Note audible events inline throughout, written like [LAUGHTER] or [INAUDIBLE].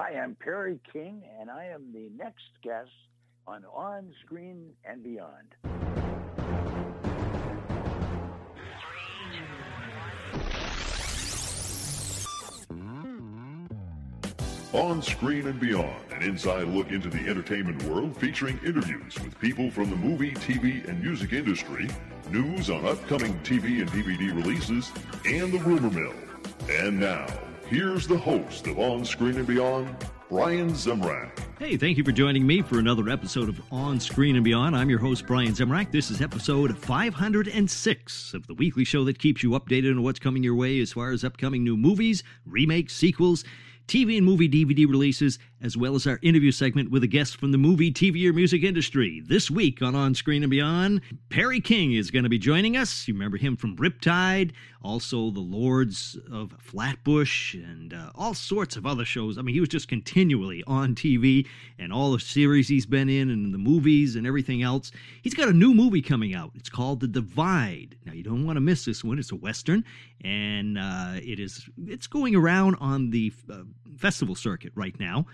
Hi, I'm Perry King, and I am the next guest on On Screen and Beyond. On Screen and Beyond, an inside look into the entertainment world featuring interviews with people from the movie, TV, and music industry, news on upcoming TV and DVD releases, and the rumor mill. And now, here's the host of On Screen and Beyond, Brian Zemrak. Hey, thank you for joining me for another episode of On Screen and Beyond. I'm your host, Brian Zemrak. This is episode 506 of the weekly show that keeps you updated on what's coming your way as far as upcoming new movies, remakes, sequels, TV and movie DVD releases, as well as our interview segment with a guest from the movie, TV, or music industry. This week on On Screen and Beyond, Perry King is going to be joining us. You remember him from Riptide, also The Lords of Flatbush, and uh, all sorts of other shows. I mean, he was just continually on TV and all the series he's been in and the movies and everything else. He's got a new movie coming out. It's called The Divide. Now, you don't want to miss this one. It's a Western, and uh, it is it's going around on the uh, festival circuit right now.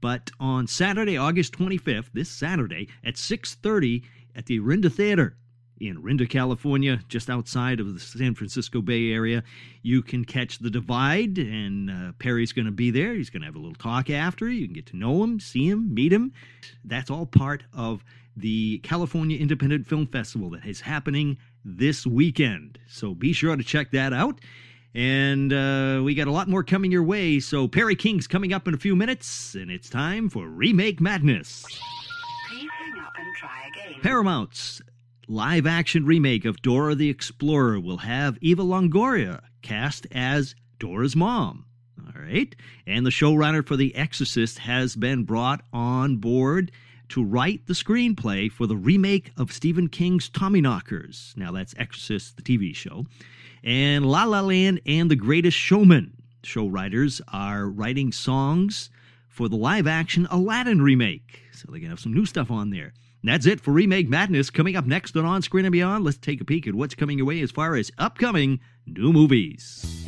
But on Saturday, August 25th, this Saturday at 6:30 at the Orinda Theater in Orinda, California, just outside of the San Francisco Bay Area, you can catch The Divide, and uh, Perry's going to be there. He's going to have a little talk after. You can get to know him, see him, meet him. That's all part of the California Independent Film Festival that is happening this weekend. So be sure to check that out. And uh, we got a lot more coming your way. So Perry King's coming up in a few minutes, and it's time for Remake Madness. Please hang up and try again. Paramount's live action remake of Dora the Explorer will have Eva Longoria cast as Dora's mom. All right. And the showrunner for The Exorcist has been brought on board to write the screenplay for the remake of Stephen King's Tommyknockers. Now, that's Exorcist, the TV show. And La La Land and The Greatest Showman show writers are writing songs for the live action Aladdin remake. So they're to have some new stuff on there. And that's it for Remake Madness. Coming up next on On Screen and Beyond, let's take a peek at what's coming your way as far as upcoming new movies.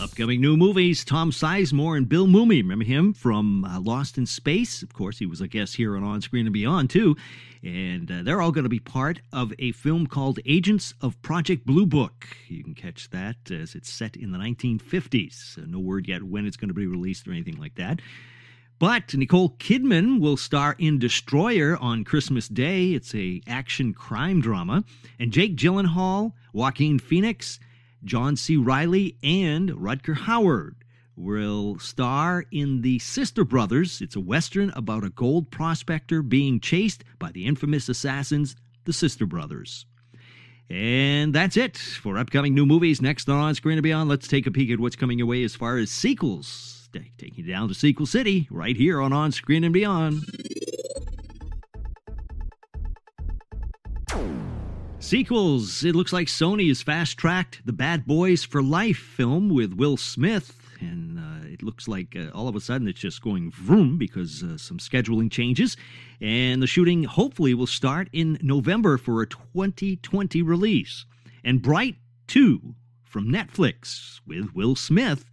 Upcoming new movies Tom Sizemore and Bill Mumy. Remember him from uh, Lost in Space? Of course, he was a guest here on On Screen and Beyond, too. And uh, they're all going to be part of a film called Agents of Project Blue Book. You can catch that as it's set in the 1950s. Uh, no word yet when it's going to be released or anything like that. But Nicole Kidman will star in Destroyer on Christmas Day. It's a action crime drama. And Jake Gyllenhaal, Joaquin Phoenix, John C. Reilly, and Rutger Howard will star in The Sister Brothers. It's a western about a gold prospector being chased by the infamous assassins, the Sister Brothers. And that's it for upcoming new movies. Next on Screen and Beyond, let's take a peek at what's coming your way as far as sequels taking you down to Sequel City, right here on On Screen and Beyond. Sequels. It looks like Sony has fast tracked the Bad Boys for Life film with Will Smith. And uh, it looks like uh, all of a sudden it's just going vroom because uh, some scheduling changes. And the shooting hopefully will start in November for a 2020 release. And Bright 2 from Netflix with Will Smith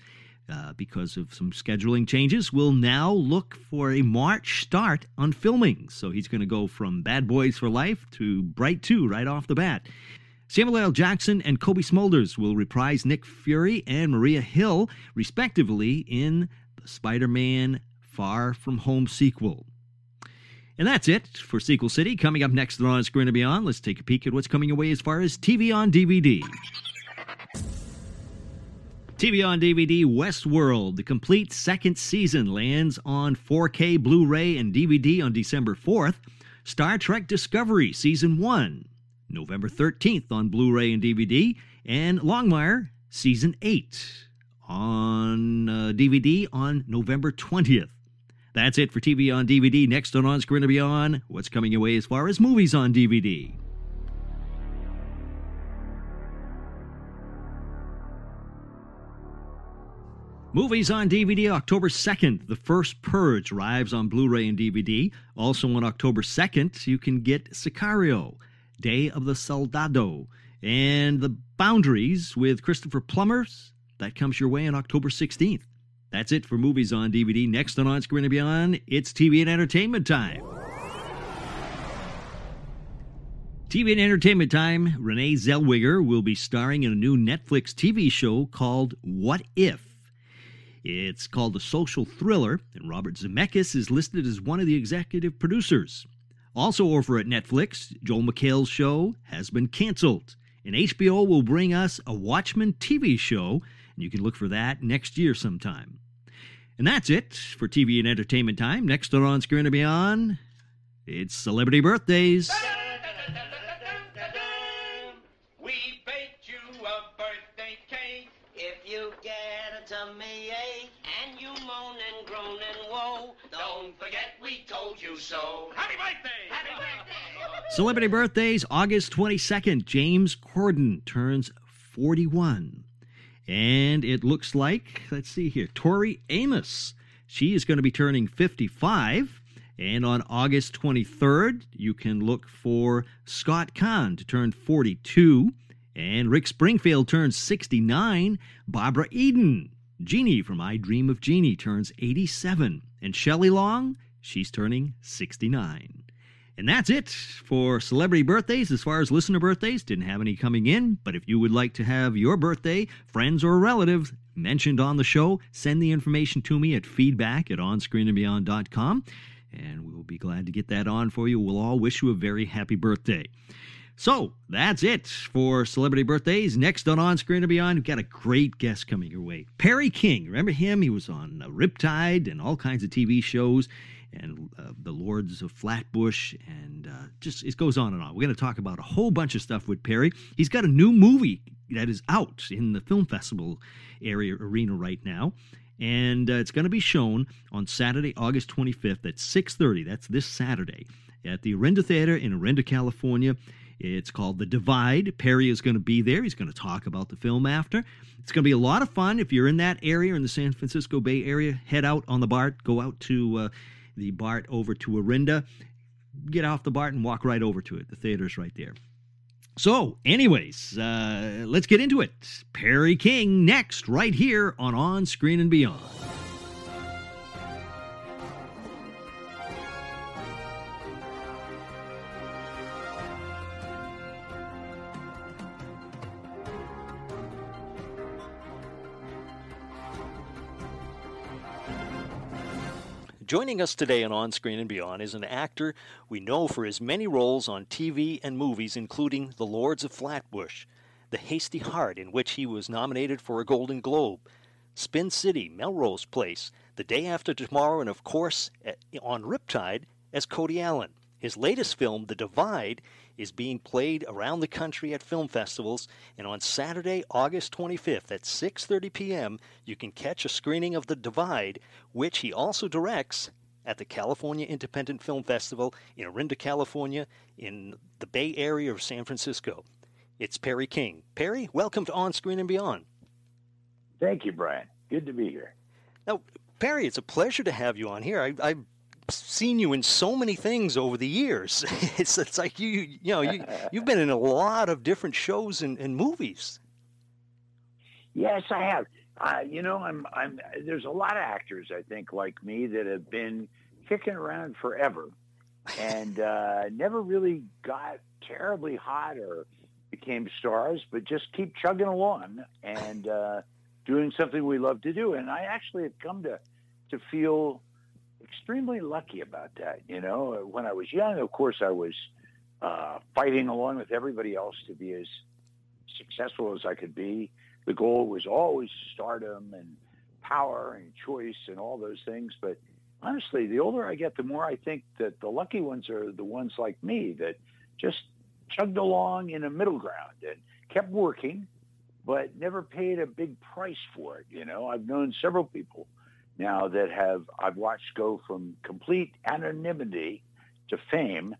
uh, because of some scheduling changes, will now look for a March start on filming. So he's going to go from Bad Boys for Life to Bright 2 right off the bat. Samuel L. Jackson and Cobie Smulders will reprise Nick Fury and Maria Hill, respectively, in the Spider Man Far From Home sequel. And that's it for Sequel City. Coming up next on Screen and Beyond, let's take a peek at what's coming away as far as TV on DVD. TV on DVD Westworld, the complete second season lands on 4K Blu ray and DVD on December 4th. Star Trek Discovery Season 1, November 13th on Blu ray and DVD. And Longmire, Season 8 on uh, DVD on November 20th. That's it for TV on DVD. Next on On Screen and Beyond, what's coming your way as far as movies on DVD? Movies on DVD October 2nd. The First Purge arrives on Blu ray and DVD. Also on October 2nd, you can get Sicario, Day of the Soldado, and The Boundaries with Christopher Plummers. That comes your way on October 16th. That's it for movies on DVD. Next on On Screen and Beyond, it's TV and entertainment time. TV and entertainment time. Renee Zellweger will be starring in a new Netflix TV show called What If? It's called a social thriller, and Robert Zemeckis is listed as one of the executive producers. Also over at Netflix, Joel McHale's show has been canceled, and HBO will bring us a Watchmen TV show, and you can look for that next year sometime. And that's it for TV and entertainment time. Next on On Screen and Beyond, it's celebrity birthdays. Groan don't forget we told you so. Happy birthday! Happy birthday! Celebrity birthdays, August 22nd. James Corden turns 41. And it looks like, let's see here, Tori Amos. She is going to be turning 55. And on August 23rd, you can look for Scott Caan to turn 42. And Rick Springfield turns 69. Barbara Eden, Jeannie from I Dream of Jeannie, turns 87. And Shelley Long, she's turning 69. And that's it for celebrity birthdays. As far as listener birthdays, didn't have any coming in. But if you would like to have your birthday, friends or relatives, mentioned on the show, send the information to me at feedback at onscreenandbeyond.com. And we will be glad to get that on for you. We'll all wish you a very happy birthday. So that's it for celebrity birthdays. Next on On Screen and Beyond, we've got a great guest coming your way. Perry King. Remember him? He was on uh, Riptide and all kinds of TV shows and uh, the Lords of Flatbush, and uh, just it goes on and on. We're going to talk about a whole bunch of stuff with Perry. He's got a new movie that is out in the film festival area arena right now, and uh, it's going to be shown on Saturday, August 25th at 6:30. That's this Saturday at the Orinda Theater in Orinda, California. It's called The Divide. Perry is going to be there. He's going to talk about the film after. It's going to be a lot of fun. If you're in that area, in the San Francisco Bay Area, head out on the BART, go out to uh, the BART over to Orinda, get off the BART and walk right over to it. The theater's right there. So, anyways, uh, let's get into it. Perry King next, right here on On Screen and Beyond. Joining us today on On Screen and Beyond is an actor we know for his many roles on TV and movies, including The Lords of Flatbush, The Hasty Heart, in which he was nominated for a Golden Globe, Spin City, Melrose Place, The Day After Tomorrow, and of course eh, on Riptide as Cody Allen. His latest film, The Divide, is being played around the country at film festivals, and on Saturday, August 25th at 6:30 p.m., you can catch a screening of The Divide, which he also directs at the California Independent Film Festival in Orinda, California, in the Bay Area of San Francisco. It's Perry King. Perry, welcome to On Screen and Beyond. Thank you, Brian. Good to be here. Now, Perry, it's a pleasure to have you on here. I, I've seen you in so many things over the years. [LAUGHS] It's, it's like you, you know, you, [LAUGHS] you've been in a lot of different shows and, and movies. Yes, I have. Uh, you know, I'm, I'm. There's a lot of actors I think like me that have been kicking around forever, and [LAUGHS] uh, never really got terribly hot or became stars, but just keep chugging along and uh, doing something we love to do. And I actually have come to to feel extremely lucky about that. You know, when I was young, of course, I was uh, fighting along with everybody else to be as successful as I could be. The goal was always stardom and power and choice and all those things. But honestly, the older I get, the more I think that the lucky ones are the ones like me that just chugged along in a middle ground and kept working but never paid a big price for it. You know, I've known several people now that have I've watched go from complete anonymity to fame,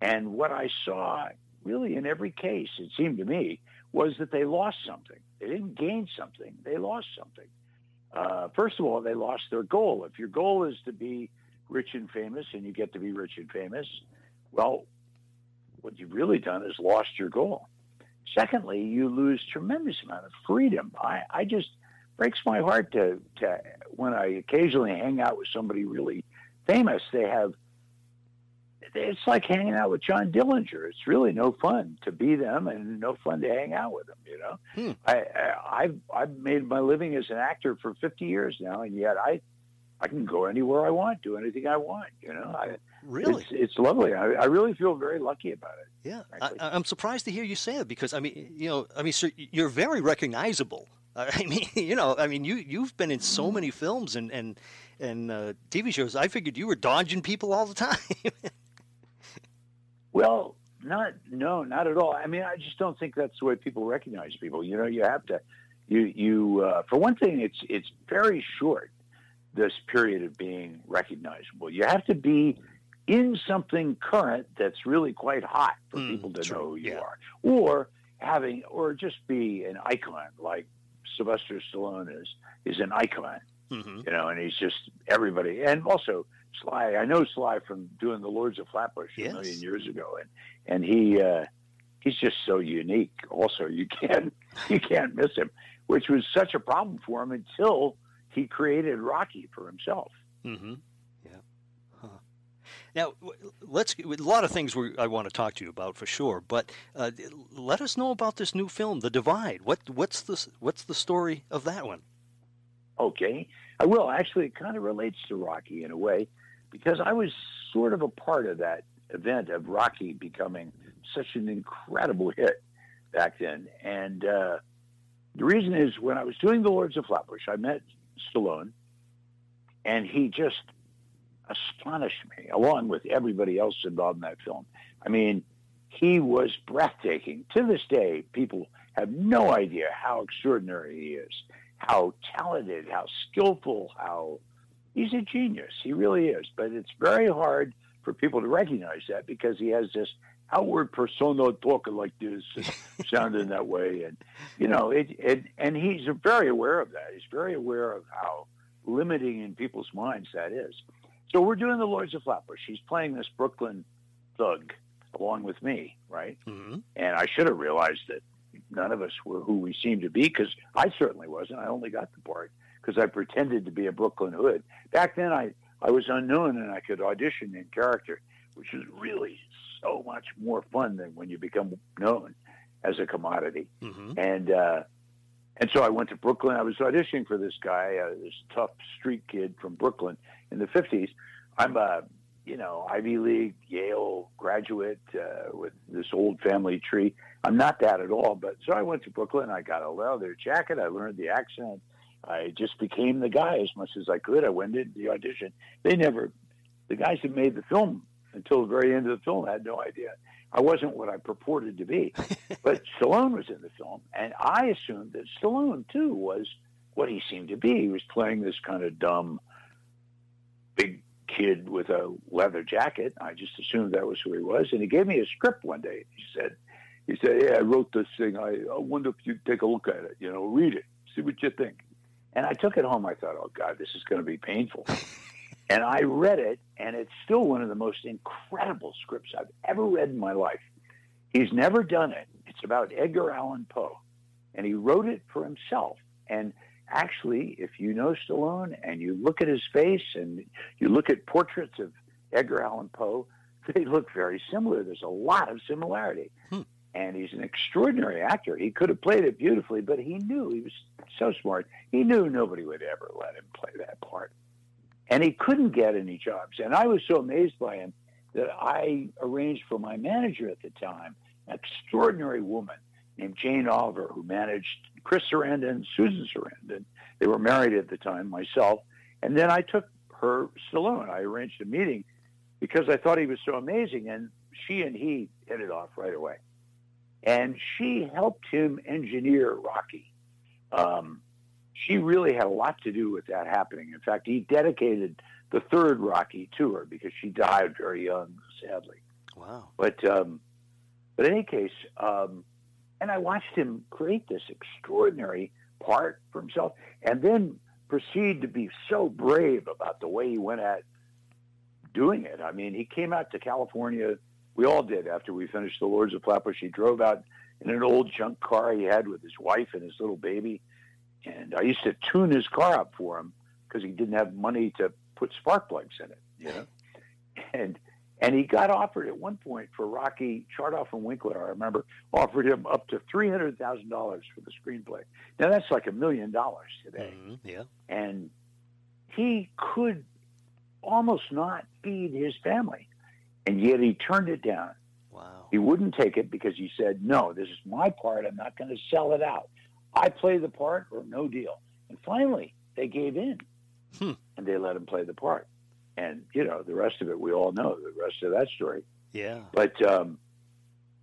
and what I saw really in every case, it seemed to me, was that they lost something. They didn't gain something; they lost something. Uh, first of all, they lost their goal. If your goal is to be rich and famous, and you get to be rich and famous, well, what you've really done is lost your goal. Secondly, you lose tremendous amount of freedom. I, I just breaks my heart to, to when I occasionally hang out with somebody really famous. They have it's like hanging out with John Dillinger. It's really no fun to be them, and no fun to hang out with them. You know, Hmm. I, I I've I've made my living as an actor for 50 years now, and yet I I can go anywhere I want, do anything I want. You know, I, Really? it's it's lovely. I, I really feel very lucky about it. Yeah, I, frankly. I- I'm surprised to hear you say that because I mean, you know, I mean, sir, you're very recognizable. [LAUGHS] I mean, you know, I mean, you you've been in so many films and and and uh, TV shows. I figured you were dodging people all the time. [LAUGHS] Well, not no, not at all. I mean, I just don't think that's the way people recognize people. You know, you have to, you you uh, for one thing, it's it's very short. This period of being recognizable, you have to be in something current that's really quite hot for Mm, people to true, know who you yeah. are, or having, or just be an icon like Sylvester Stallone is is an icon hmm you know, and he's just everybody. And also Sly, I know Sly from doing the Lords of Flatbush Yes. a million years ago, and and he uh, he's just so unique. Also, you can't [LAUGHS] you can't miss him, which was such a problem for him until he created Rocky for himself. hmm. Huh. Now, let's. A lot of things we, I want to talk to you about for sure, but uh, let us know about this new film, The Divide. What what's the what's the story of that one? Okay, I will. Actually, it kind of relates to Rocky in a way because I was sort of a part of that event of Rocky becoming such an incredible hit back then. And uh, the reason is when I was doing The Lords of Flatbush, I met Stallone, and he just astonished me, along with everybody else involved in that film. I mean, he was breathtaking. To this day, people have no idea how extraordinary he is, how talented, how skillful, how he's a genius. He really is. But it's very hard for people to recognize that because he has this outward persona talking like this, sounding that way, and you know, it, it. And he's very aware of that. He's very aware of how limiting in people's minds that is. So we're doing the Lords of Flatbush. He's playing this Brooklyn thug along with me, right? hmm And I should have realized that none of us were who we seemed to be because I certainly wasn't. I only got the part because I pretended to be a Brooklyn hood. Back then, I, I was unknown and I could audition in character, which is really so much more fun than when you become known as a commodity. hmm And uh, and so I went to Brooklyn. I was auditioning for this guy, uh, this tough street kid from Brooklyn in the '50s. I'm a you know Ivy League, Yale graduate uh, with this old family tree. I'm not that at all. But so I went to Brooklyn. I got a leather jacket. I learned the accent. I just became the guy as much as I could. I went into the audition. They never, the guys that made the film until the very end of the film had no idea. I wasn't what I purported to be. [LAUGHS] but Stallone was in the film, and I assumed that Stallone too was what he seemed to be. He was playing this kind of dumb, big kid with a leather jacket. I just assumed that was who he was, and he gave me a script one day. He said, "He said, yeah, I wrote this thing. I, I wonder if you'd take a look at it. You know, read it, see what you think." And I took it home. I thought, "Oh God, this is going to be painful." [LAUGHS] and I read it, and it's still one of the most incredible scripts I've ever read in my life. He's never done it. It's about Edgar Allan Poe, and he wrote it for himself. And actually, if you know Stallone and you look at his face and you look at portraits of Edgar Allan Poe, [LAUGHS] they look very similar. There's a lot of similarity. Hmm. And he's an extraordinary actor. He could have played it beautifully, but he knew he was so smart. He knew nobody would ever let him play that part. And he couldn't get any jobs. And I was so amazed by him that I arranged for my manager at the time, an extraordinary woman named Jane Oliver, who managed Chris Sarandon and Susan Sarandon. They were married at the time, myself. And then I took her Stallone. I arranged a meeting because I thought he was so amazing. And she and he hit it off right away. and she helped him engineer Rocky. Um, she really had a lot to do with that happening. In fact, he dedicated the third Rocky to her because she died very young, sadly. Wow. But um, but in any case, um, and I watched him create this extraordinary part for himself, and then proceed to be so brave about the way he went at doing it. I mean, he came out to California. We all did after we finished The Lords of Flatbush. He drove out in an old junk car he had with his wife and his little baby. And I used to tune his car up for him because he didn't have money to put spark plugs in it, you know. And and he got offered at one point for Rocky Chartoff and Winkler. I remember offered him up to three hundred thousand dollars for the screenplay. Now that's like a million dollars today Mhm, Yeah. and he could almost not feed his family, and yet he turned it down. Wow. He wouldn't take it because he said, "No, this is my part. I'm not going to sell it out. I play the part or no deal." And finally, they gave in, Hmm. and they let him play the part. And you know, the rest of it we all know. The rest of that story. Yeah. But um,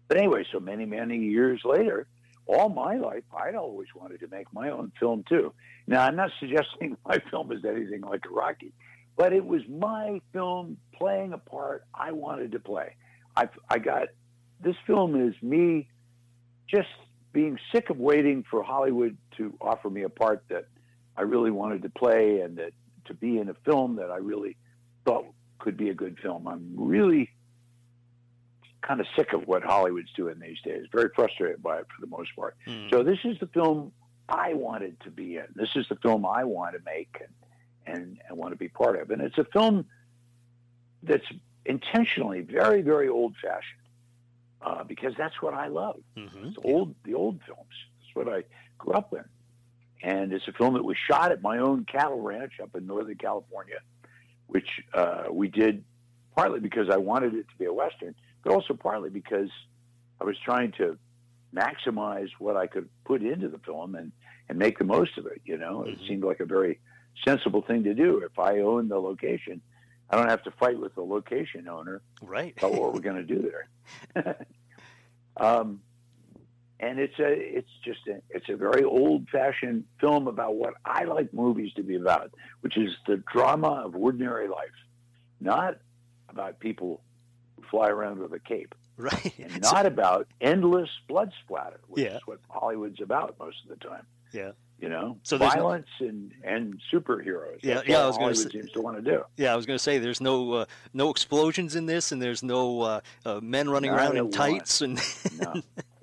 but anyway, so many many years later, all my life I'd always wanted to make my own film too. Now I'm not [LAUGHS] suggesting my film is anything like Rocky, but it was my film playing a part I wanted to play. I I got this film is me just being sick of waiting for Hollywood to offer me a part that I really wanted to play and that to be in a film that I really thought could be a good film. I'm really kind of sick of what Hollywood's doing these days. Very frustrated by it for the most part. Mm. So this is the film I wanted to be in. This is the film I want to make and and, and want to be part of. And it's a film that's intentionally very very old fashioned uh, because that's what I love. Mhm. It's old the old films. That's what I grew up in. And it's a film that was shot at my own cattle ranch up in Northern California, which uh, we did partly because I wanted it to be a western, but also partly because I was trying to maximize what I could put into the film and, and make the most of it. You know, it Mhm. seemed like a very sensible thing to do. If I own the location, I don't have to fight with the location owner Right. about what we're going to do there. [LAUGHS] um, and it's a it's just a, it's a very old fashioned film about what I like movies to be about, which is the drama of ordinary life, not about people who fly around with a cape, Right. and So- not about endless blood splatter, which Yeah. is what Hollywood's about most of the time. Yeah. You know, So there's no- violence and and superheroes. Yeah, That's yeah, I was gonna seems to want to do. Yeah, I was going to say there's no uh, no explosions in this, and there's no uh, uh, men running Not around in one. tights, and No,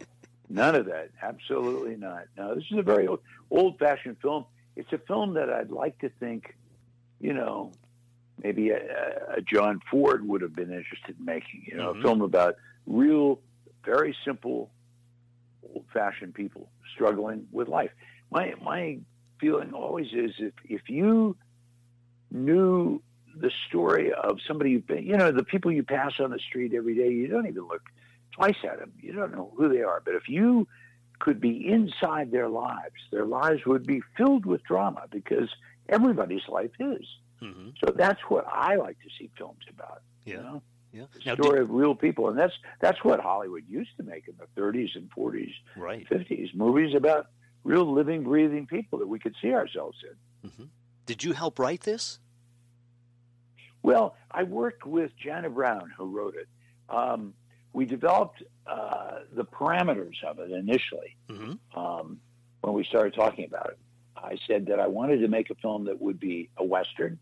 [LAUGHS] none of that. Absolutely not. No, this is a very old, old-fashioned film. It's a film that I'd like to think, you know, maybe a, a John Ford would have been interested in making. You know, Mhm. a film about real, very simple, old-fashioned people struggling with life. My my feeling always is if if you knew the story of somebody you've been, you know, the people you pass on the street every day, you don't even look twice at them. You don't know who they are. But if you could be inside their lives, their lives would be filled with drama because everybody's life is. Mhm. So that's what I like to see films about. Yeah. You know? yeah. The Now, story of real people. And that's that's what Hollywood used to make in the 30s and 40s, right. 50s. Movies about real living, breathing people that we could see ourselves in. hmm Did you help write this? Well, I worked with Janet Brown, who wrote it. Um, we developed uh, the parameters of it initially hmm um, when we started talking about it. I said that I wanted to make a film that would be a Western,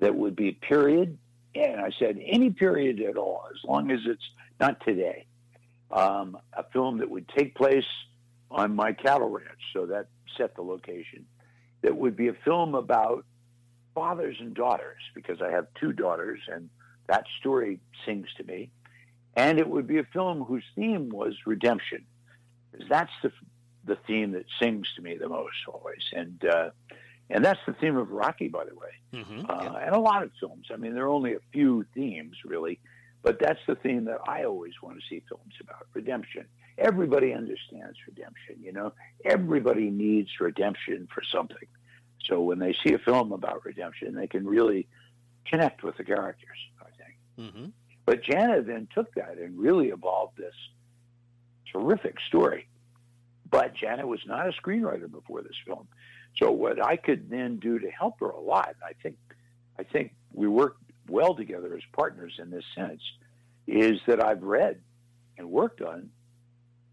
that would be period. And I said any period at all, as long as it's not today. Um, a film that would take place on my cattle ranch, so that set the location. That would be a film about fathers and daughters, because I have two daughters, and that story sings to me. And it would be a film whose theme was redemption, because that's the the theme that sings to me the most always, and uh, and that's the theme of Rocky, by the way, hmm uh, and a lot of films. I mean, there are only a few themes really, but that's the theme that I always want to see films about: redemption. Everybody understands redemption, you know. Everybody needs redemption for something. So when they see a film about redemption, they can really connect with the characters. I think. hmm But Janet then took that and really evolved this terrific story. But Janet was not a screenwriter before this film. So what I could then do to help her a lot, I think, I think we worked well together as partners in this sense, is that I've read and worked on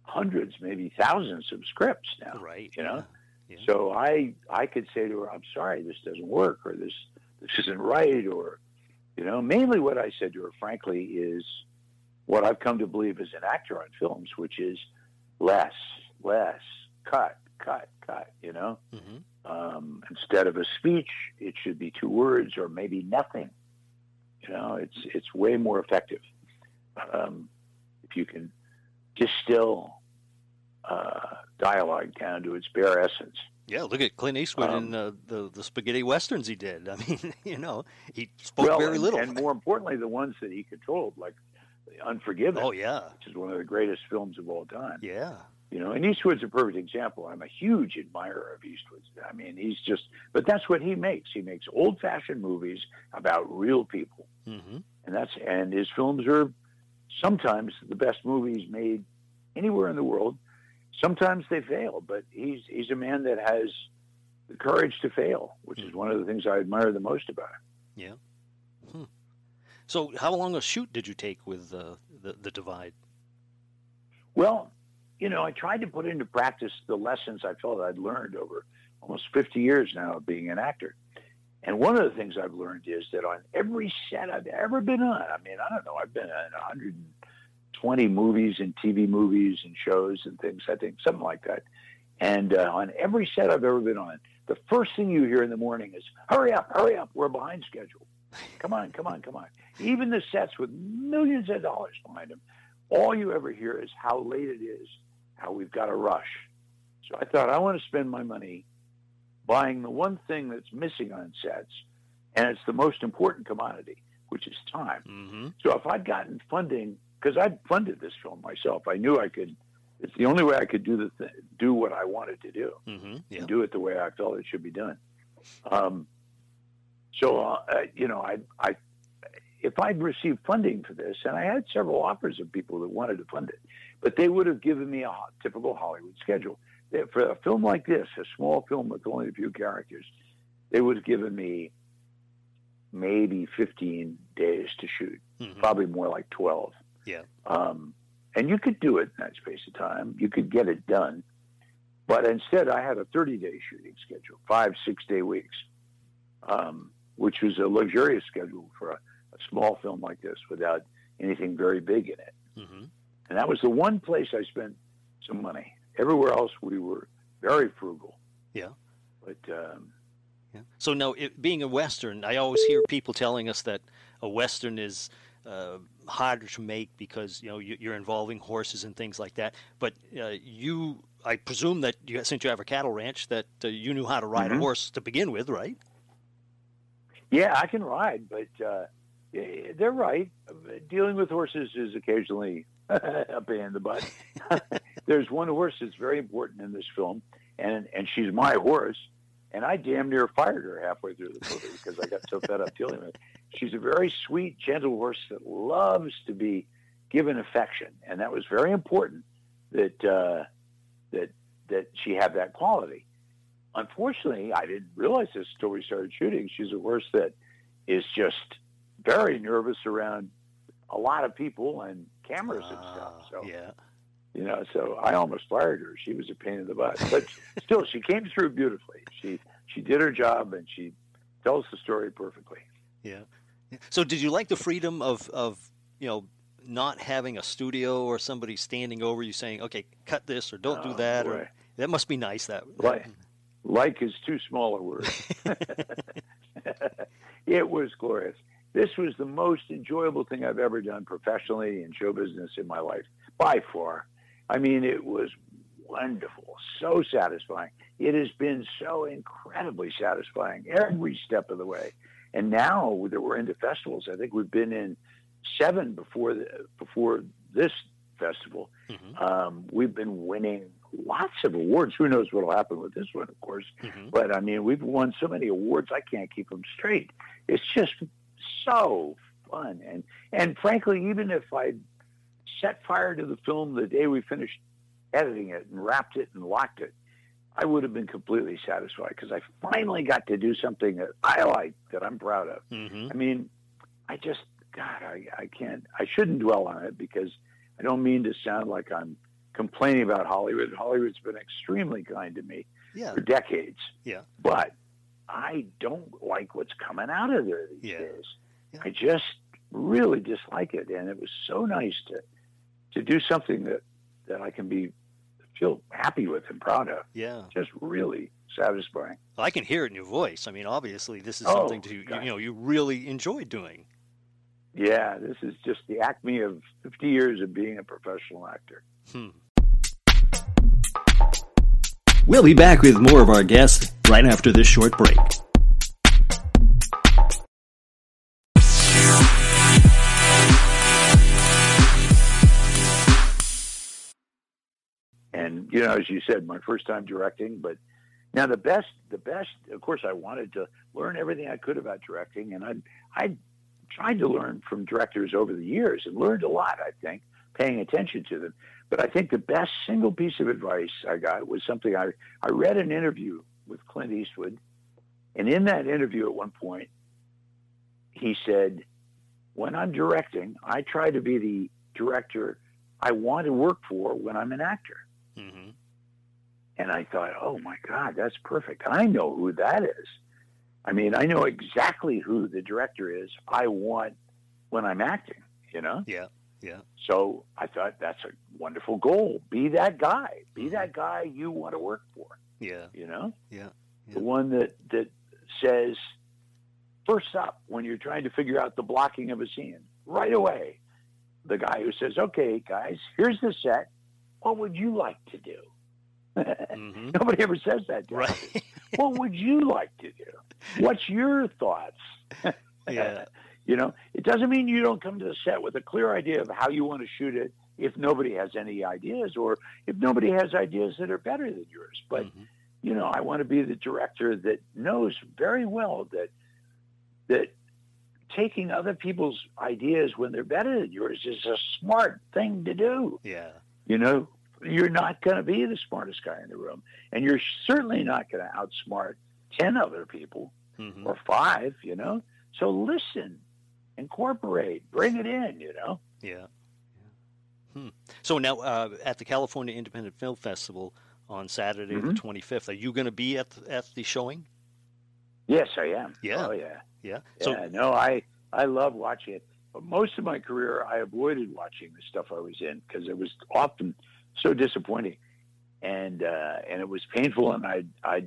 hundreds, maybe thousands of scripts now. Right. You know. Yeah. So I I could say to her, I'm sorry, this doesn't work, or this this isn't right, or you know, mainly what I said to her, frankly, is what I've come to believe as an actor on films, which is less, less, cut, cut, cut. You know, hmm um, instead of a speech, it should be two words or maybe nothing. You know, it's it's way more effective um, if you can distill uh, dialogue down to its bare essence. Yeah, look at Clint Eastwood Um, in uh, the the spaghetti westerns he did. [LAUGHS] I mean, you know, he spoke well, very little. and more importantly, the ones that he controlled, like Unforgiven, oh yeah, which is one of the greatest films of all time. yeah. You know, and Eastwood's a perfect example. I'm a huge admirer of Eastwood's. I mean, he's just, but that's what he makes. He makes old-fashioned movies about real people, hmm and that's and his films are sometimes the best movies made anywhere in the world sometimes they fail, but he's he's a man that has the courage to fail, which is hmm. one of the things I admire the most about him. Yeah. Hmm. So, how long a shoot did you take with uh, the the divide? Well, you know, I tried to put into practice the lessons I felt I'd learned over almost 50 years now of being an actor. And one of the things I've learned is that on every set I've ever been on, I mean, I don't know, I've been on 100 20 movies and TV movies and shows and things, I think, something like that. And uh, on every set I've ever been on, the first thing you hear in the morning is, hurry up, hurry up, we're behind schedule. Come on, come on, come on. Even the sets with millions of dollars behind them, all you ever hear is how late it is, how we've got to rush. So I thought, I want to spend my money buying the one thing that's missing on sets, and it's the most important commodity, which is time. Mm-hmm. So if I'd gotten funding because I'd funded this film myself, I knew I could. It's the only way I could do the th- do what I wanted to do hmm Yeah. and do it the way I felt it should be done. Um, so, uh, you know, I, I, if I'd received funding for this, and I had several offers of people that wanted to fund it, but they would have given me a typical Hollywood schedule. They, for a film like this, a small film with only a few characters, they would have given me maybe 15 days to shoot, hmm probably more like 12. Yeah. Um, and you could do it in that space of time. You could get it done. But instead, I had a 30 day shooting schedule, five, six day weeks, um, which was a luxurious schedule for a, a small film like this without anything very big in it. hmm And that was the one place I spent some money. Everywhere else, we were very frugal. Yeah. But um, Yeah. So now, it, being a western, I always hear people telling us that a western is uh, harder to make because you know you, you're involving horses and things like that. But uh, you, I presume that you, since you have a cattle ranch, that uh, you knew how to ride a Mhm. horse to begin with, right? yeah, I can ride, but uh, they're right. Dealing with horses is occasionally [LAUGHS] a pain in the butt. [LAUGHS] There's one horse that's very important in this film, and and she's my horse, and I damn near fired her halfway through the movie because I got so fed up dealing with it. She's a very sweet, gentle horse that loves to be given affection, and that was very important that uh, that that she have that quality. Unfortunately, I didn't realize this until we started shooting. She's a horse that is just very nervous around a lot of people and cameras and stuff. Ah, So yeah. you know, so I almost fired her. She was a pain in the butt, but [LAUGHS] still, she came through beautifully. She she did her job and she tells the story perfectly. Yeah. So did you like the freedom of of you know not having a studio or somebody standing over you saying, "Okay, cut this" or "Don't do Oh, that"? boy. Or that must be nice. That Like, like is too small a word. [LAUGHS] it was glorious. This was the most enjoyable thing I've ever done professionally in show business in my life, by far. I mean, it was wonderful, so satisfying. It has been so incredibly satisfying every step of the way. And now that we're into festivals, I think we've been in seven before the, before this festival. Mhm, Um, we've been winning lots of awards. Who knows what will happen with this one, of course. mhm. But I mean, we've won so many awards, I can't keep them straight. It's just so fun, and and frankly, even if I set fire to the film the day we finished editing it and wrapped it and locked it, I would have been completely satisfied because I finally got to do something that I like, that I'm proud of. hmm I mean, I just, God, I, I can't, I shouldn't dwell on it because I don't mean to sound like I'm complaining about Hollywood. Hollywood's been extremely kind to me Yeah. for decades. Yeah. But I don't like what's coming out of there these Yeah. days. Yeah. I just really dislike it. And it was so nice to, to do something that, that I can be, feel happy with and proud of. Yeah. Just really satisfying. I can hear it in your voice. I mean, obviously, this is Oh, something to you, you know you really enjoy doing. Yeah, this is just the acme of 50 years of being a professional actor. Hmm. We'll be back with more of our guests right after this short break. Know, as you said, my first time directing, but now the best, the best. Of course, I wanted to learn everything I could about directing, and I, I tried to learn from directors over the years and learned a lot. I think paying attention to them. But I think the best single piece of advice I got was something I I read an interview with Clint Eastwood, and in that interview, at one point, he said, "When I'm directing, I try to be the director I want to work for when I'm an actor." Hmm And I thought, oh my God, that's perfect. I know who that is. I mean, I know exactly who the director is I want when I'm acting, you know? Yeah. Yeah. So I thought that's a wonderful goal. Be that guy. Be Mhm. that guy you want to work for, Yeah. you know? Yeah. The one that, that says, first up, when you're trying to figure out the blocking of a scene, right away, the guy who says, okay, guys, here's the set. What would you like to do? [LAUGHS] hmm Nobody ever says that. to us. Right. what would you like to do? What's your thoughts? [LAUGHS] yeah. You know, it doesn't mean you don't come to the set with a clear idea of how you want to shoot it if nobody has any ideas or if nobody has ideas that are better than yours. But, Mhm. you know, I want to be the director that knows very well that that taking other people's ideas when they're better than yours is a smart thing to do. Yeah. You know, you're not going to be the smartest guy in the room, and you're certainly not going to outsmart 10 other people hmm or five, you know? So listen, incorporate, bring it in, you know? Yeah. yeah. Hmm. So now uh, at the California Independent Film Festival on Saturday the Mhm. 25th, are you going to be at the, at the showing? Yes, I am. Yeah. Oh, yeah. Yeah. Yeah, So no, I, I love watching it. But most of my career, I avoided watching the stuff I was in because it was often so disappointing. And, uh, and it was painful. And I, I,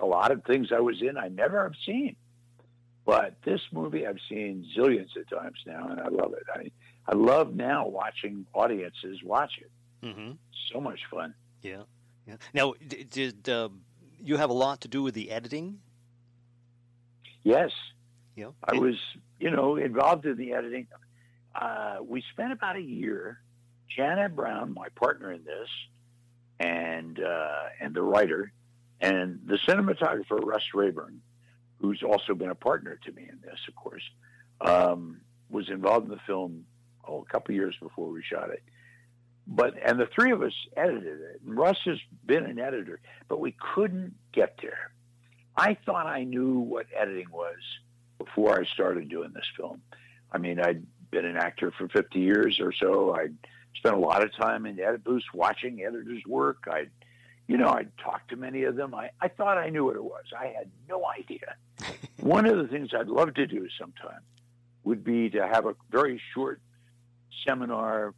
a lot of things I was in I never have seen. But this movie I've seen zillions of times now, and I love it. I, I love now watching audiences watch it. hmm So much fun. Yeah. Yeah. Now, d- did uh, you have a lot to do with the editing? Yes, know, I was, you know, involved in the editing. Uh, we spent about a year. Janet Brown, my partner in this, and uh, and the writer, and the cinematographer Russ Rayburn, who's also been a partner to me in this, of course, um, was involved in the film oh, a couple years before we shot it. But and the three of us edited it. And Russ has been an editor, but we couldn't get there. I thought I knew what editing was before I started doing this film. I mean, I'd been an actor for 50 years or so. I'd spent a lot of time in the edit booths watching editors work. I'd, you know, I'd talked to many of them. I, I thought I knew what it was. I had no idea. [LAUGHS] One of the things I'd love to do sometime would be to have a very short seminar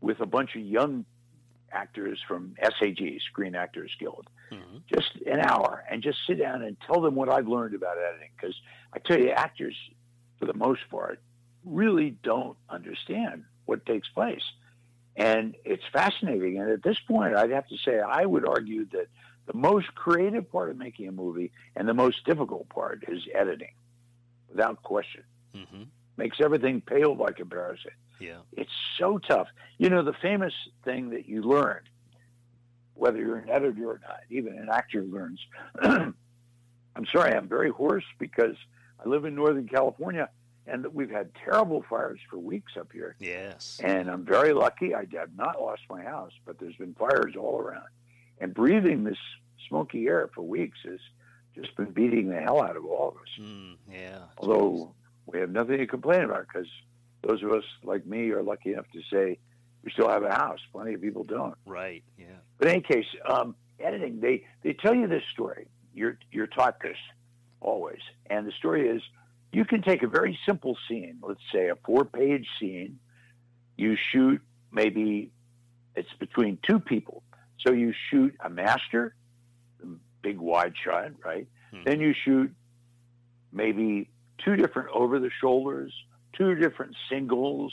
with a bunch of young actors from SAG, Screen Actors Guild Mhm. just an hour and just sit down and tell them what I've learned about editing. Because I tell you, actors, for the most part, really don't understand what takes place. And it's fascinating. And at this point, I'd have to say, I would argue that the most creative part of making a movie and the most difficult part is editing, without question. Mhm. Makes everything pale by comparison. Yeah. It's so tough. You know, the famous thing that you learn, whether you're an editor or not, even an actor learns. [CLEARS THROAT] I'm sorry, I'm very hoarse because I live in Northern California and we've had terrible fires for weeks up here. Yes. And I'm very lucky. I have not lost my house, but there's been fires all around. And breathing this smoky air for weeks has just been beating the hell out of all of us. Mm, yeah. Although we have nothing to complain about because those of us like me are lucky enough to say we still have a house. Plenty of people don't. Right. Yeah. But in any case, um, editing, they, they tell you this story. You're, you're taught this always. And the story is you can take a very simple scene, let's say a four page scene, you shoot maybe it's between two people. So you shoot a master, big wide shot, right? Hmm. Then you shoot maybe two different over the shoulders, two different singles,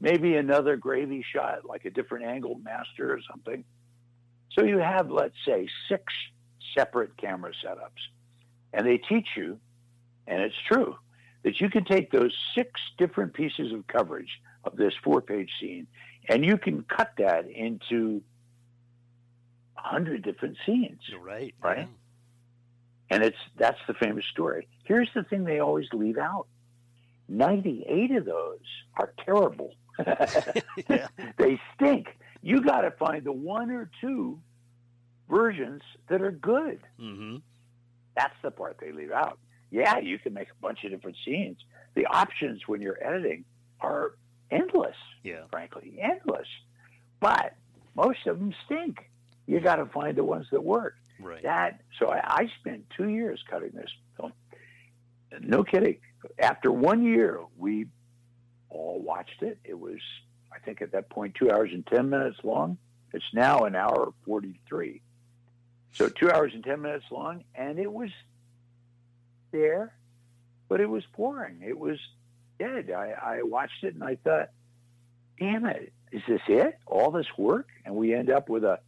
maybe another gravy shot, like a different angled master or something. So you have, let's say, six separate camera setups. And they teach you, and it's true, that you can take those six different pieces of coverage of this four page scene and you can cut that into a hundred different scenes. You're right. Right. yeah. And it's that's the famous story. Here's the thing they always leave out. 98 of those are terrible. [LAUGHS] Yeah. they stink. You got to find the one or two versions that are good. Mm-hmm. That's the part they leave out. Yeah, you can make a bunch of different scenes. The options when you're editing are endless, Yeah. frankly, endless. But most of them stink. You got to find the ones that work. Right. That so I, I spent two years cutting this film. No kidding. After one year, we all watched it. It was, I think, at that point, two hours and ten minutes long. It's now an hour forty-three. So two hours and ten minutes long, and it was there, but it was boring. It was dead. I, I watched it and I thought, damn it, is this it? All this work, and we end up with a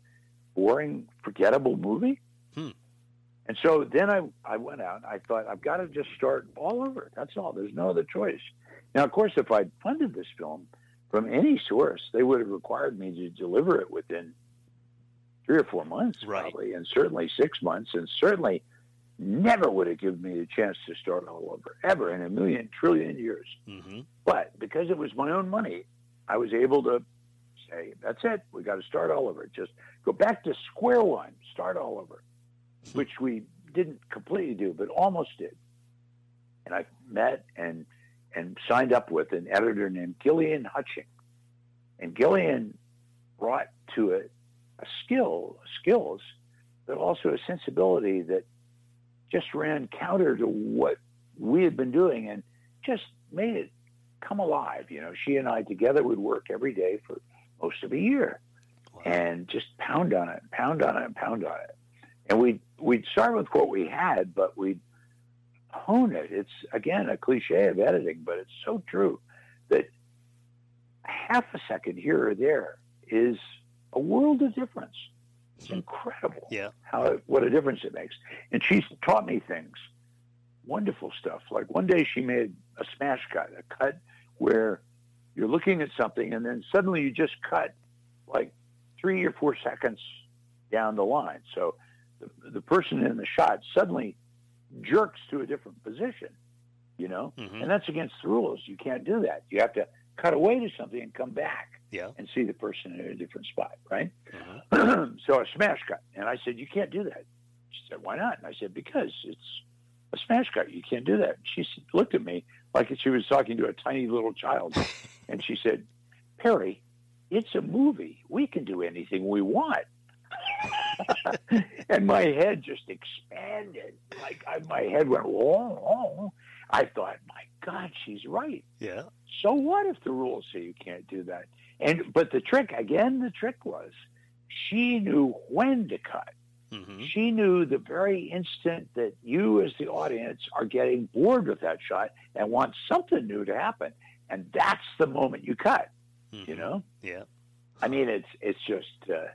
boring, forgettable movie? Hmm. And so then I, I went out and I thought, I've got to just start all over. That's all. There's no other choice. Now, of course, if I'd funded this film from any source, they would have required me to deliver it within three or four months, Right. probably, and certainly six months, and certainly never would have given me a chance to start all over, ever in a million trillion years. Mm-hmm. But because it was my own money, I was able to say, that's it. We got to start all over. Just go back to square one, start all over, which we didn't completely do, but almost did. And I met and and signed up with an editor named Gillian Hutching. And Gillian brought to it a skill, skills, but also a sensibility that just ran counter to what we had been doing and just made it come alive. You know, she and I together would work every day for most of a year Wow. and just pound on it, pound on it, and pound on it. And we'd, we'd start with what we had, but we'd hone it. It's, again, a cliche of editing, but it's so true that half a second here or there is a world of difference. It's incredible Yeah. how what a difference it makes. And she's taught me things, wonderful stuff. Like one day she made a smash cut, a cut where you're looking at something and then suddenly you just cut like three or four seconds down the line. So the, the person in the shot suddenly jerks to a different position, you know, Mhm. and that's against the rules. You can't do that. You have to cut away to something and come back Yeah. and see the person in a different spot, right? Mhm. [CLEARS THROAT] so a smash cut. And I said, You can't do that. She said, Why not? And I said, Because it's a smash cut. You can't do that. She looked at me like she was talking to a tiny little child. [LAUGHS] and she said, Perry, it's a movie. We can do anything we want. [LAUGHS] [LAUGHS] and my head just expanded. Like I, my head went, whoa, whoa. I thought, my God, she's right Yeah. so what if the rules say you can't do that? And but the trick again, the trick was she knew when to cut. Mm-hmm. She knew the very instant that you, as the audience, are getting bored with that shot and want something new to happen, and that's the moment you cut. You know, Mm-hmm. Yeah. I mean, it's it's just uh,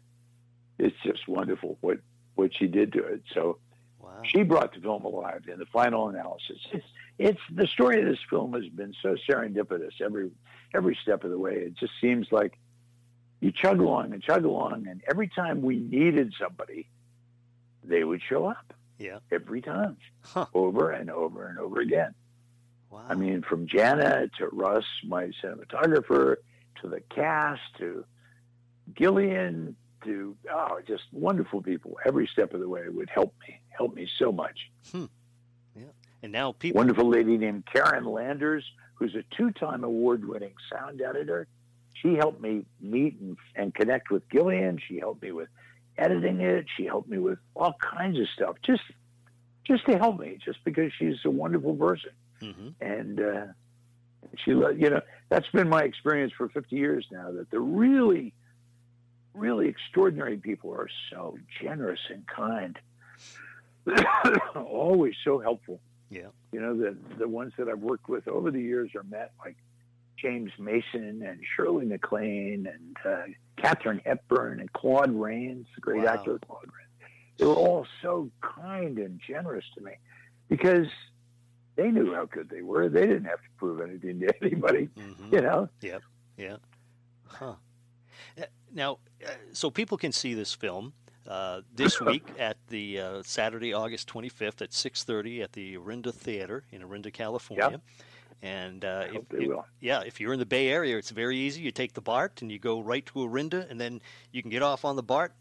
it's just wonderful what what she did to it. So Wow. she brought the film alive in the final analysis. It's it's the story of this film has been so serendipitous every every step of the way. It just seems like you chug along and chug along, and every time we needed somebody, they would show up Yeah. every time, Huh. over and over and over again. Wow. I mean, from Jana to Russ, my cinematographer, to the cast, to Gillian, to oh, just wonderful people. Every step of the way would help me, help me so much. Hmm. And now people. Wonderful lady named Karen Landers, who's a two-time award-winning sound editor. She helped me meet and, and connect with Gillian. She helped me with editing it. She helped me with all kinds of stuff, just just to help me, just because she's a wonderful person. Mhm. and uh, she, you know, that's been my experience for 50 years now. That the really, really extraordinary people are so generous and kind, [COUGHS] always so helpful. Yeah. You know, the the ones that I've worked with over the years are met like James Mason and Shirley MacLaine and uh, Katharine Hepburn and Claude Rains, the great Wow. actor Claude Rains. They were all so kind and generous to me because they knew how good they were. They didn't have to prove anything to [LAUGHS] anybody, Mhm. you know. Yeah. Yeah. Huh. Uh, Now, uh, so people can see this film uh, this week at the uh, Saturday, August 25th at 6:30 at the Orinda Theater in Orinda, California. And uh, if, they if- will. yeah, if you're in the Bay Area, it's very easy. You take the BART and you go right to Orinda, and then you can get off on the BART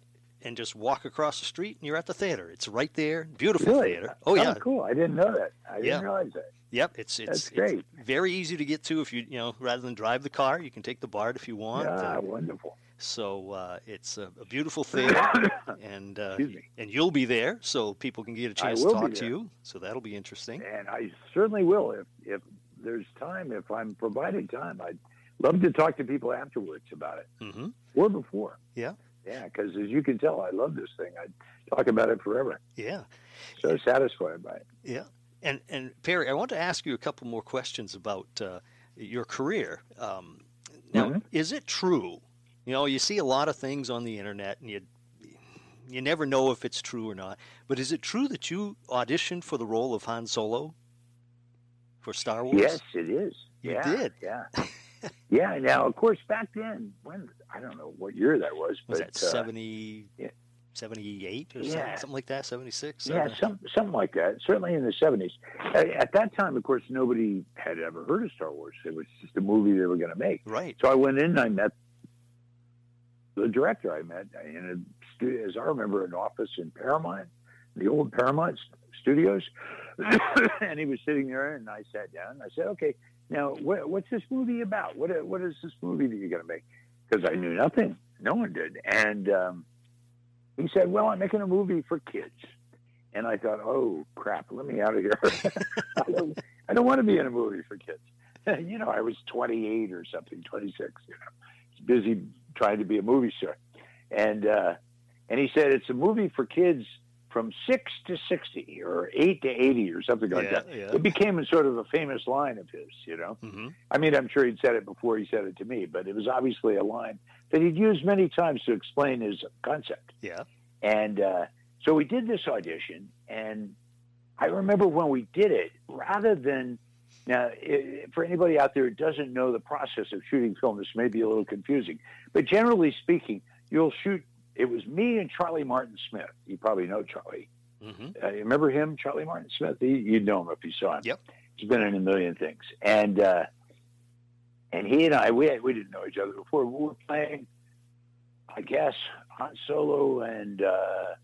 and just walk across the street, and you're at the theater. It's right there. Beautiful Really? theater. Oh yeah, cool. I didn't know that. I didn't Yeah. realize that. Yep, it's it's, it's great. very easy to get to if you you know rather than drive the car, you can take the BART if you want. Ah, and wonderful. So uh, it's a, a beautiful [COUGHS] theater, and uh, and you'll be there, so people can get a chance to talk to you. So that'll be interesting. And I certainly will if if there's time. If I'm provided time, I'd love to talk to people afterwards about it hmm or before. Yeah. Yeah, because as you can tell, I love this thing. I'd talk about it forever. Yeah, So satisfied by it. yeah. And and Perry, I want to ask you a couple more questions about uh, your career. Um, now, Mhm. is it true? You know, you see a lot of things on the internet, and you you never know if it's true or not. But is it true that you auditioned for the role of Han Solo for Star Wars? Yes, it is. You yeah, did? Yeah. [LAUGHS] yeah. Now, of course, back then, when I don't know what year that was, Was but that uh, 70, yeah. 78 or Yeah. something, something like that? 76? Yeah, some, something like that. Certainly in the 70s. At, at that time, of course, nobody had ever heard of Star Wars. It was just a movie they were going to make. Right. So I went in and I met the director. I met in a studio, as I remember, an office in Paramount, the old Paramount Studios, [COUGHS] and he was sitting there. And I sat down. I said, "Okay, now what, what's this movie about? What what is this movie that you're going to make?" Because I knew nothing. No one did. And um, he said, "Well, I'm making a movie for kids." And I thought, "Oh crap, let me out of here. [LAUGHS] I don't, I don't want to be in a movie for kids." [LAUGHS] you know, I was 28 or something, 26. You know, busy trying to be a movie star, and uh, and he said it's a movie for kids from six to 60 or eight to 80 or something like Yeah, that. yeah. It became a sort of a famous line of his. You know, hmm I mean, I'm sure he'd said it before he said it to me, but it was obviously a line that he'd used many times to explain his concept. Yeah. And uh, so we did this audition, and I remember when we did it, rather than now, i for anybody out there who doesn't know the process of shooting film, this may be a little confusing, but generally speaking, you'll shoot. It was me and Charlie Martin Smith. You probably know Charlie. hmm Uh, you remember him, Charlie Martin Smith? He, you'd know him if you saw him. Yep. He's been in a million things, and uh, and he and I we had, we didn't know each other before. We were playing, I guess, Han Solo and uh,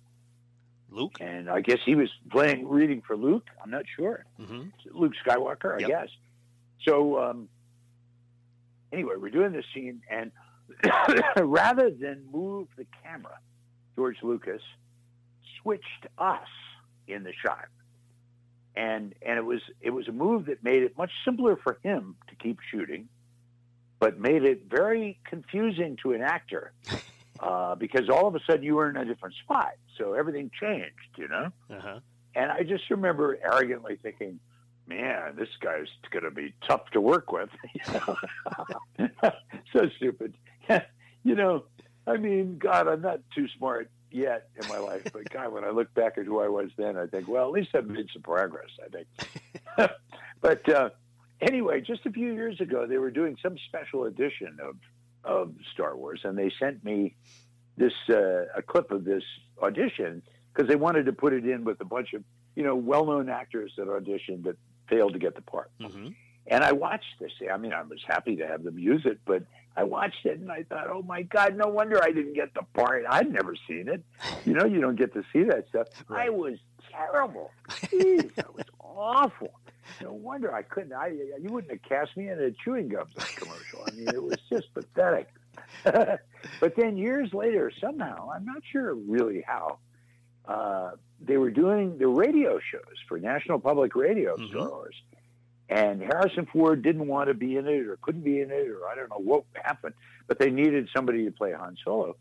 Luke? and I guess he was playing reading for Luke. I'm not sure. hmm Luke Skywalker, I Yep. guess. So um, anyway, we're doing this scene, and [COUGHS] rather than move the camera, George Lucas switched us in the shot, and and it was it was a move that made it much simpler for him to keep shooting, but made it very confusing to an actor. [LAUGHS] Uh, because all of a sudden you were in a different spot, so everything changed, you know. Uh-huh. And I just remember arrogantly thinking, man, this guy's going to be tough to work with. [LAUGHS] [LAUGHS] So stupid. [LAUGHS] you know, I mean, God, I'm not too smart yet in my life, but God, when I look back at who I was then, I think, well, at least I've made some progress, I think. but uh, anyway, just a few years ago, they were doing some special edition of, of Star Wars, and they sent me this uh, a clip of this audition because they wanted to put it in with a bunch of you know well-known actors that auditioned that failed to get the part. hmm And I watched this. I mean, I was happy to have them use it, but I watched it and I thought, oh my God, no wonder I didn't get the part. I'd never seen it. [LAUGHS] You know, you don't get to see that stuff. I was terrible. [LAUGHS] Jeez, that was awful. No wonder I couldn't. I you wouldn't have cast me in a chewing gum commercial. I mean, it was just pathetic. [LAUGHS] but then years later, somehow, I'm not sure really how, uh, they were doing the radio shows for National Public Radio Mhm. stars. And Harrison Ford didn't want to be in it or couldn't be in it or I don't know what happened, but they needed somebody to play Han Solo.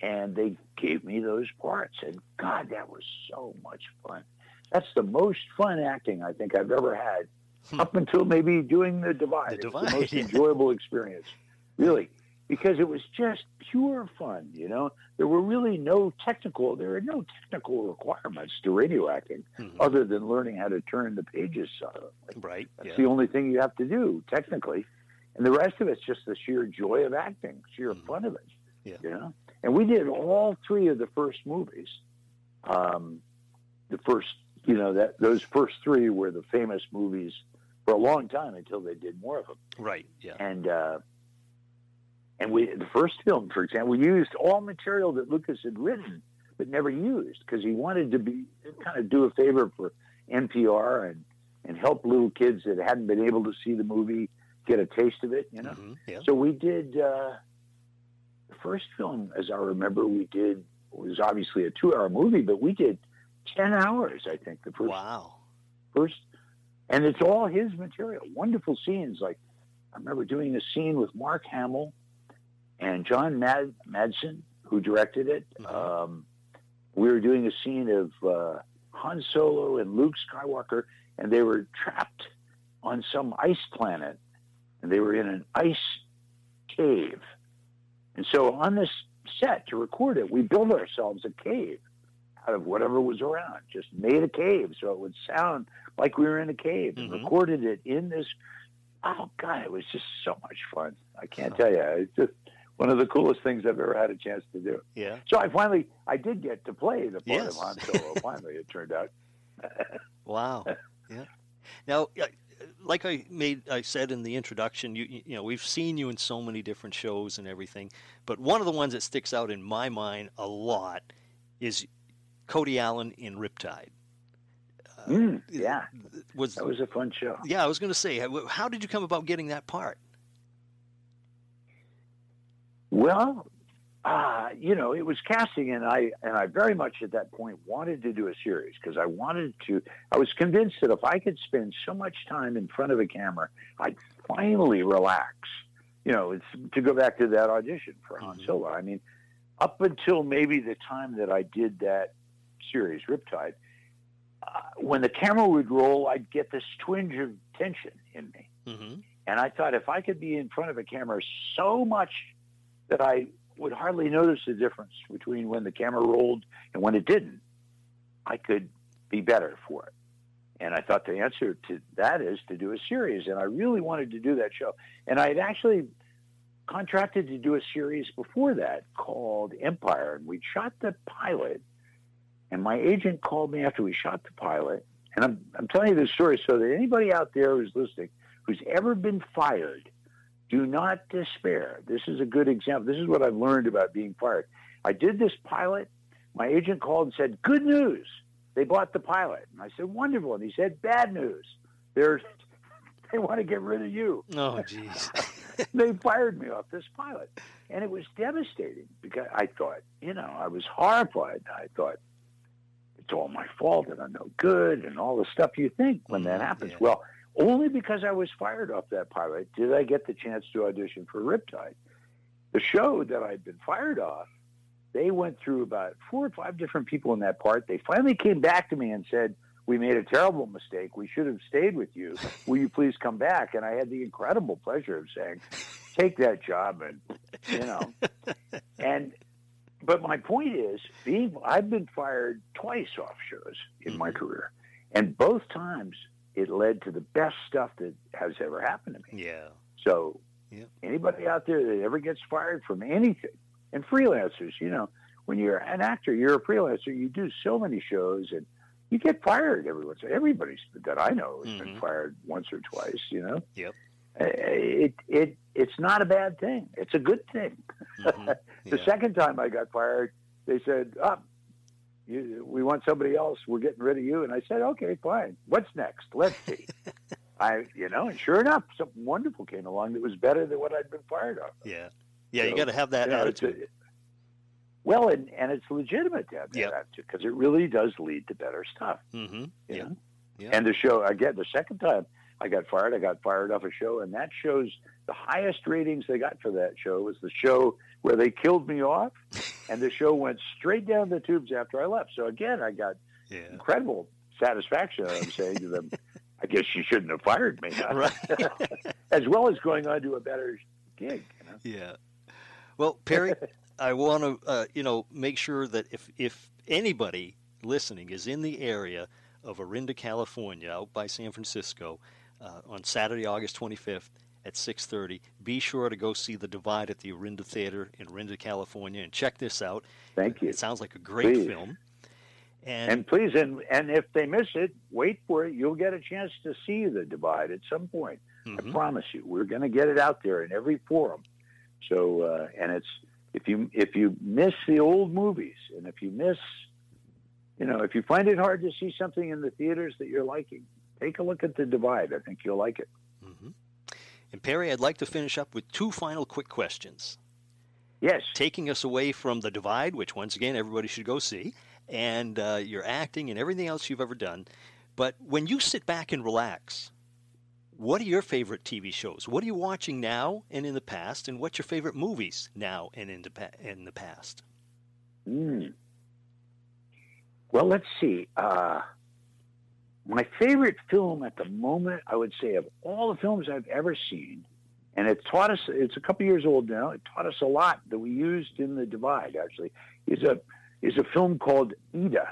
And they gave me those parts. And God, that was so much fun. That's the most fun acting I think I've ever had Hmm. up until maybe doing The Divide. The Divide, the most [LAUGHS] enjoyable experience, really, because it was just pure fun, you know? There were really no technical, there are no technical requirements to radio acting Mhm. other than learning how to turn the pages silently. Right. That's Yeah. the only thing you have to do technically, and the rest of it's just the sheer joy of acting, sheer Mhm. fun of it. Yeah. You know, and we did all three of the first movies. Um, the first, you know, that those first three were the famous movies for a long time until they did more of them. Right. Yeah. And uh, and we the first film, for example, we used all material that Lucas had written but never used because he wanted to be kind of do a favor for NPR and and help little kids that hadn't been able to see the movie get a taste of it. You know, Mhm. Yeah. so we did uh, the first film, as I remember, we did was obviously a two-hour movie, but we did ten hours. I think the first Wow. first, and it's all his material. Wonderful scenes. Like I remember doing a scene with Mark Hamill and John Mad- Madden, who directed it. Mhm. Um, we were doing a scene of uh, Han Solo and Luke Skywalker, and they were trapped on some ice planet, and they were in an ice cave. And so on this set to record it, we built ourselves a cave out of whatever was around. Just made a cave so it would sound like we were in a cave and Mhm. recorded it in this. Oh God, it was just so much fun. I can't tell you. It's just one of the coolest things I've ever had a chance to do. Yeah. So I finally, I did get to play the part Yes. of Han Solo. [LAUGHS] finally, it turned out. Wow. [LAUGHS] Yeah. Now, uh, like I made, I said in the introduction, you you know, we've seen you in so many different shows and everything, but one of the ones that sticks out in my mind a lot is Cody Allen in Riptide. Uh, Mm, yeah, Was, that was a fun show. yeah, I was going to say, how, how did you come about getting that part? Well, uh, you know, it was casting, and I and I very much at that point wanted to do a series because I wanted to. I was convinced that if I could spend so much time in front of a camera, I'd finally relax. You know, it's to go back to that audition for Han Mhm. Solo. I mean, up until maybe the time that I did that series, Riptide, uh, when the camera would roll, I'd get this twinge of tension in me. hmm And I thought if I could be in front of a camera so much that I would hardly notice the difference between when the camera rolled and when it didn't, I could be better for it. And I thought the answer to that is to do a series. And I really wanted to do that show. And I had actually contracted to do a series before that called Empire. And we shot the pilot. And my agent called me after we shot the pilot. And I'm, I'm telling you this story so that anybody out there who's listening who's ever been fired, do not despair. This is a good example. This is what I've learned about being fired. I did this pilot. My agent called and said, Good news. They bought the pilot. And I said, Wonderful. And he said, Bad news. They're, [LAUGHS] they want to get rid of you. Oh, [LAUGHS] jeez. [LAUGHS] they fired me off this pilot. And it was devastating because I thought, you know, I was horrified. I thought, it's all my fault and I'm no good and all the stuff you think when that Mhm, happens. yeah. Well, only because I was fired off that pilot did I get the chance to audition for Riptide. The show that I'd been fired off, they went through about four or five different people in that part. They finally came back to me and said, we made a terrible mistake. We should have stayed with you. Will you please come back? And I had the incredible pleasure of saying, take that job and, you know. [LAUGHS] and, but my point is, being, I've been fired twice off shows in my Mhm. career. And both times it led to the best stuff that has ever happened to me. yeah. So Yeah. anybody out there that ever gets fired from anything, and freelancers, you know, when you're an actor, you're a freelancer. You do so many shows, and you get fired every once. Everybody's that I know has been Mhm. fired once or twice. You know, Yep. It it it's not a bad thing. It's a good thing. Mhm. [LAUGHS] The Yeah. second time I got fired, they said, "Up, you, we want somebody else. We're getting rid of you." And I said, "Okay, fine. What's next? Let's see." [LAUGHS] I, you know, and sure enough, something wonderful came along that was better than what I'd been fired of. Yeah. Yeah, you got to have that You know, attitude. a- well, and, and it's legitimate to have that Yep. attitude because it really does lead to better stuff. mm-hmm. Yeah. Yeah. And the show again, the second time I got fired, I got fired off a show, and that show's the highest ratings they got for that show was the show where they killed me off, and the show went straight down the tubes after I left. So again, I got Yeah. incredible satisfaction. I'm saying to them, [LAUGHS] I guess you shouldn't have fired me, [LAUGHS] Right. as well as going on to a better gig. You know? Yeah. Well, Perry, [LAUGHS] I want to uh, you know make sure that if if anybody listening is in the area of Orinda, California, out by San Francisco, uh, on Saturday, August 25th at 6:30, be sure to go see The Divide at the Orinda Theater in Orinda, California, and check this out. Thank you. It sounds like a great Please. film. And, And please, and and if they miss it, wait for it. You'll get a chance to see the divide at some point. I Mhm. promise you. We're going to get it out there in every forum. So, uh, and it's if you if you miss the old movies, and if you miss, you know, if you find it hard to see something in the theaters that you're liking, take a look at the divide. I think you'll like it. And Perry, I'd like to finish up with two final quick questions. Yes. taking us away from the divide, which once again everybody should go see, and uh, your acting and everything else you've ever done. But when you sit back and relax, what are your favorite TV shows? What are you watching now and in the past? And what's your favorite movies now and in the, pa- in the past? Mm. Well, let's see. Uh, my favorite film at the moment, I would say, of all the films I've ever seen, and it taught us. It's a couple years old now. It taught us a lot that we used in the Divide. Actually, is a is a film called Ida.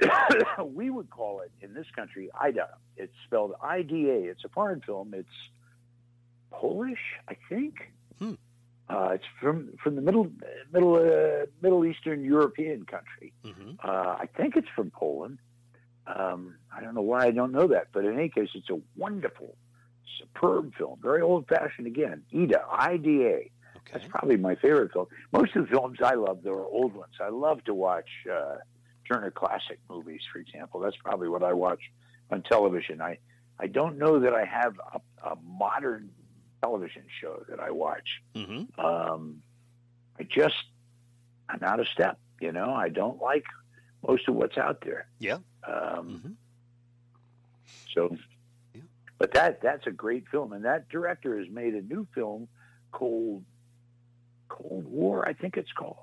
[COUGHS] we would call it in this country Ida. It's spelled I D A. It's a foreign film. It's Polish, I think. Hmm. Uh, it's from from the middle middle uh, Middle Eastern European country. hmm Uh, I think it's from Poland. Um, I don't know why I don't know that, but in any case, it's a wonderful, superb film. Very old fashioned again. Ida, I D A. Okay. That's probably my favorite film. Most of the films I love, though, are old ones. I love to watch uh, Turner Classic movies, for example. That's probably what I watch on television. I, I don't know that I have a, a modern television show that I watch. hmm Um, I just, I'm out of step. You know, I don't like most of what's out there. Yeah. Um, hmm so, Yeah. but that that's a great film, and that director has made a new film called Cold War, I think it's called.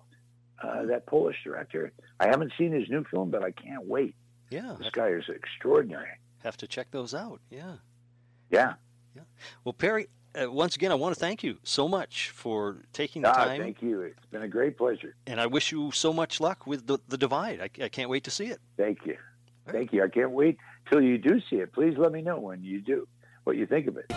Uh, that Polish director. I haven't seen his new film, but I can't wait. Yeah. This guy is extraordinary. Have to check those out. Yeah. Yeah. Well, Perry, uh, once again, I want to thank you so much for taking the Ah, time, thank you. It's been a great pleasure. and I wish you so much luck with the, the divide. I, I can't wait to see it. Thank you. Thank you. I can't wait till you do see it. Please let me know when you do what you think of it.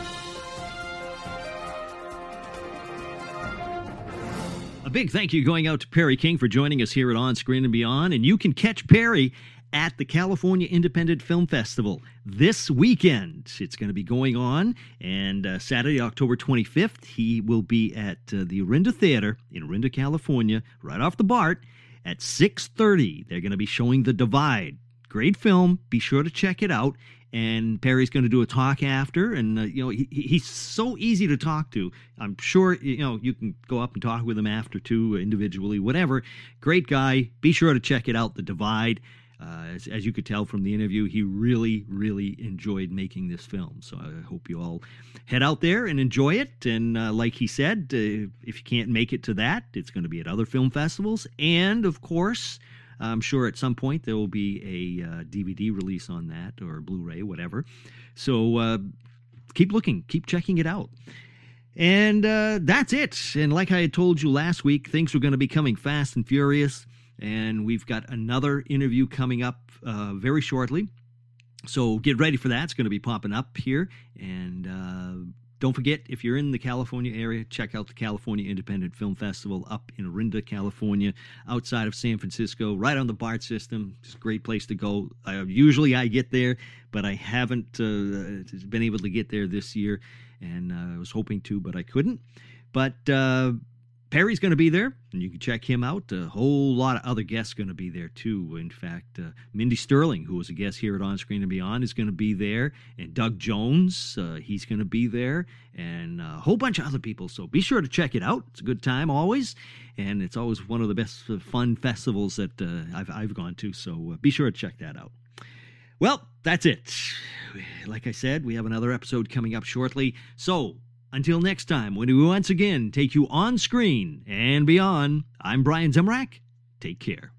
A big thank you going out to Perry King for joining us here at On Screen and Beyond. And you can catch Perry at the California Independent Film Festival this weekend. It's going to be going on, and uh, Saturday, October 25th, he will be at uh, the Orinda Theater in Orinda, California, right off the BART at 6:30. They're going to be showing The Divide. Great film. Be sure to check it out. And Perry's going to do a talk after, and uh, you know he, he- he's so easy to talk to. I'm sure you know you can go up and talk with him after too, individually, whatever. Great guy. Be sure to check it out. The Divide. Uh, as, as you could tell from the interview, he really, really enjoyed making this film. So I hope you all head out there and enjoy it. And uh, like he said, uh, if you can't make it to that, it's going to be at other film festivals. And of course, I'm sure at some point there will be a uh, DVD release on that or Blu ray, whatever. So uh, keep looking, keep checking it out. And uh, that's it. And like I told you last week, things were going to be coming fast and furious. And we've got another interview coming up uh, very shortly. So get ready for that. It's going to be popping up here. And uh, don't forget, if you're in the California area, check out the California Independent Film Festival up in Orinda, California, outside of San Francisco, right on the BART system. It's a great place to go. Uh, usually I get there, but I haven't uh, been able to get there this year, and uh, I was hoping to, but I couldn't. But uh, Perry's going to be there, and you can check him out. A whole lot of other guests going to be there too. In fact, uh, Mindy Sterling, who was a guest here at On Screen and Beyond, is going to be there, and Doug Jones, uh, he's going to be there, and a whole bunch of other people. So be sure to check it out. It's a good time always, and it's always one of the best uh, fun festivals that uh, I've I've gone to. So uh, be sure to check that out. Well, that's it. Like I said, we have another episode coming up shortly. So until next time, when we once again take you on screen and beyond, I'm Brian Zemrak. Take care.